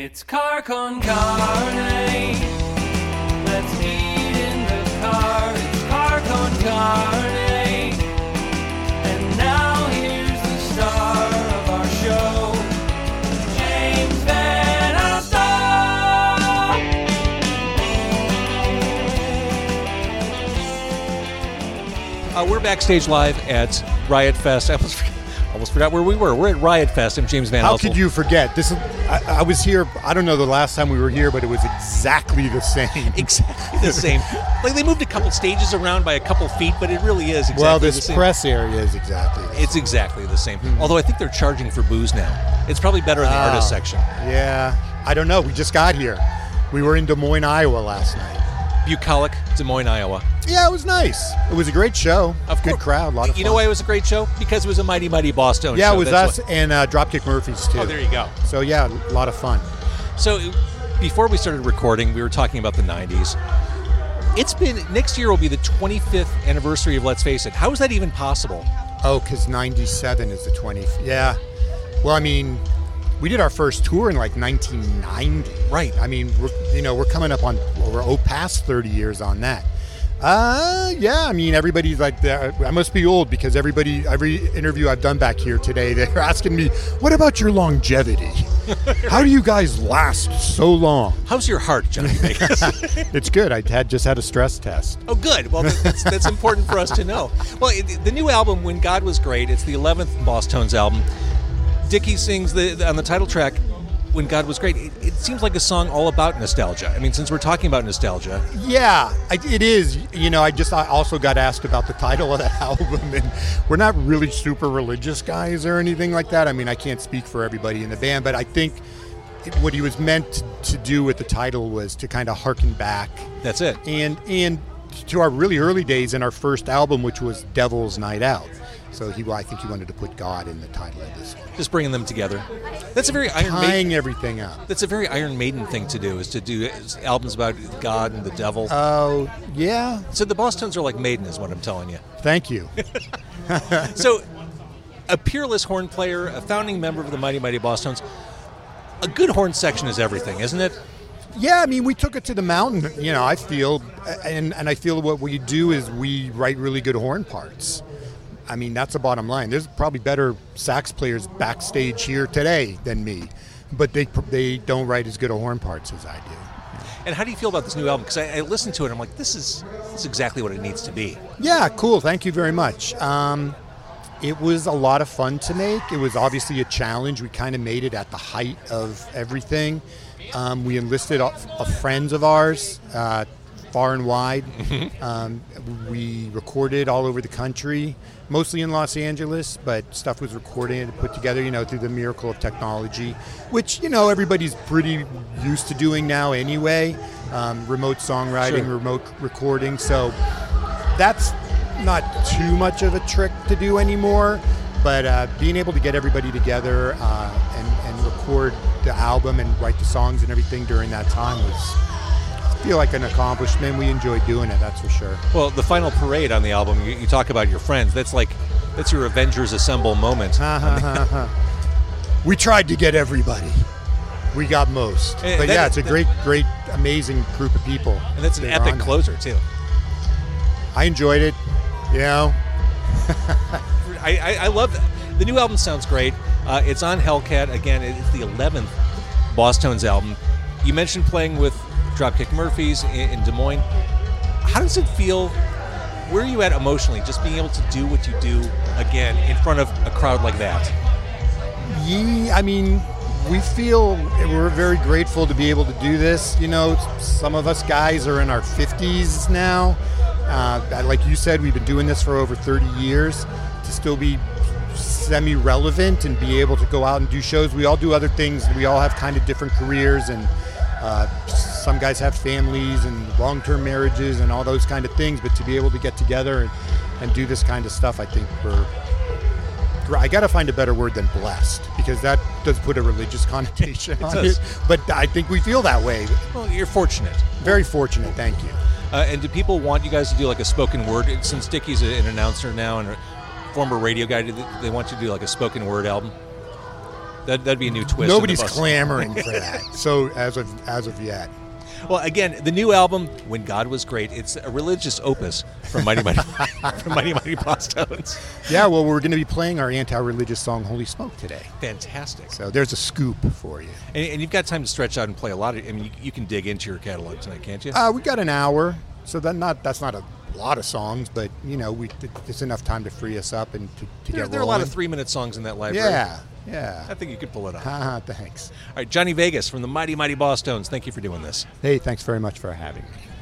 It's car con carne. Let's eat in the car. It's car con carne. And now here's the star of our show, James VanOsdol. Uh, we're backstage live at Riot Fest. I almost forgot, almost forgot where we were. We're at Riot Fest. I'm James Van How Alstyne. could you forget? This is. I, I was here. I don't know the last time we were here, but it was exactly the same. Exactly the same. like they moved a couple stages around by a couple feet, but it really is exactly the same. well, this press area is exactly. The It's exactly the same. Although I think they're charging for booze now. It's probably better in the Ah. artist section. Yeah, I don't know. We just got here. We were in Des Moines, Iowa last night. Bucolic, Des Moines, Iowa. Yeah, it was nice. It was a great show. Of Good course. crowd. A lot of You fun. know why it was a great show? Because it was a mighty, mighty Boston Yeah, show. it was That's us what- and uh, Dropkick Murphys too. Oh, there you go. So yeah, a lot of fun. So before we started recording, we were talking about the 90s. It's been next year will be the 25th anniversary of Let's Face It. How is that even possible? Oh, because '97 is the 20th. Yeah. Well, I mean, we did our first tour in like 1990. Right. I mean, we're, you know, we're coming up on we're oh past 30 years on that. Uh, yeah. I mean, everybody's like, that. I must be old because everybody, every interview I've done back here today, they're asking me, "What about your longevity? How do you guys last so long?" How's your heart, Johnny? It's good. I had just had a stress test. oh, good. Well, that's, that's important for us to know. Well, the new album, When God Was Great, it's the 11th Bosstones album. Dickie sings the, on the title track, When God Was Great. It, it seems like a song all about nostalgia. I mean, since we're talking about nostalgia, Yeah, I, it is. You know, I just I also got asked about the title of the album, and we're not really super religious guys or anything like that. I mean, I can't speak for everybody in the band, but I think what he was meant to do with the title was to kind of harken back that's it. and and to our really early days in our first album, which was Devil's Night Out. So he, I think he wanted to put God in the title of this one, Just bringing them together. That's a very Iron Maiden. tying everything up. That's a very Iron Maiden thing to do, is to do albums about God and the devil. Oh, yeah. so the Bosstones are like Maiden, is what I'm telling you. Thank you. So, a peerless horn player, a founding member of the Mighty Mighty Bosstones. A good horn section is everything, isn't it? Yeah, I mean, we took it to the mountain. You know, I feel, and and I feel what we do is we write really good horn parts. I mean, that's the bottom line. There's probably better sax players backstage here today than me, but they they don't write as good a horn parts as I do. And how do you feel about this new album? Because I, I listened to it, and I'm like, this is this is exactly what it needs to be. Yeah, cool. Thank you very much. Um, it was a lot of fun to make. It was obviously a challenge. We kind of made it at the height of everything. Um, we enlisted a, a friends of ours, uh, far and wide. Um, we recorded all over the country, mostly in Los Angeles, but stuff was recorded and put together, you know, through the miracle of technology, which, you know, everybody's pretty used to doing now anyway. Um, remote songwriting, Sure. remote recording. So that's not too much of a trick to do anymore. But uh, being able to get everybody together uh, and, and record the album and write the songs and everything during that time was feel like an accomplishment. We enjoy doing it, that's for sure. Well, the final parade on the album, you, you talk about your friends. That's like that's your Avengers Assemble moment. we tried to get everybody. We got most. Eh, But yeah, it's a that- great, great, amazing group of people. And that's an that epic closer too. I enjoyed it. You know, I, I, I love that. The new album sounds great. Uh, it's on Hellcat. Again, it's the 11th Bosstones album. You mentioned playing with Dropkick Murphys in, Des Moines. How does it feel? Where are you at emotionally? Just being able to do what you do again in front of a crowd like that. Ye, I mean, we feel we're very grateful to be able to do this. You know, some of us guys are in our 50s now. Uh, like you said, we've been doing this for over 30 years. To still be semi relevant and be able to go out and do shows. We all do other things. We all have kind of different careers, and uh, some guys have families and long term marriages and all those kind of things. But to be able to get together and, and do this kind of stuff, I think we're I got to find a better word than blessed because that does put a religious connotation on does. it. But I think we feel that way. Well, you're fortunate. Very fortunate. Thank you. Uh, and do people want you guys to do like a spoken word? Since Dickie's an announcer now and a former radio guy, do they- they want you to do like a spoken word album? That, that'd be a new twist. Nobody's clamoring for that. So as of as of yet, Well, again, the new album, When God Was Great, it's a religious opus from Mighty Mighty, from Mighty Mighty Bosstones. yeah. Well, we're going to be playing our anti-religious song "Holy Smoke" today. Fantastic. So there's a scoop for you. And, and you've got time to stretch out and play a lot of. I mean, you, you can dig into your catalog tonight, can't you? Uh, we got an hour, so that not that's not a lot of songs, but you know, we it's enough time to free us up and to, to there, get there are a lot of three-minute songs in that library. Yeah, I think you could pull it off. Haha, thanks. All right, Johnny Vegas from the Mighty Mighty Bosstones. Thank you for doing this. Hey, thanks very much for having me.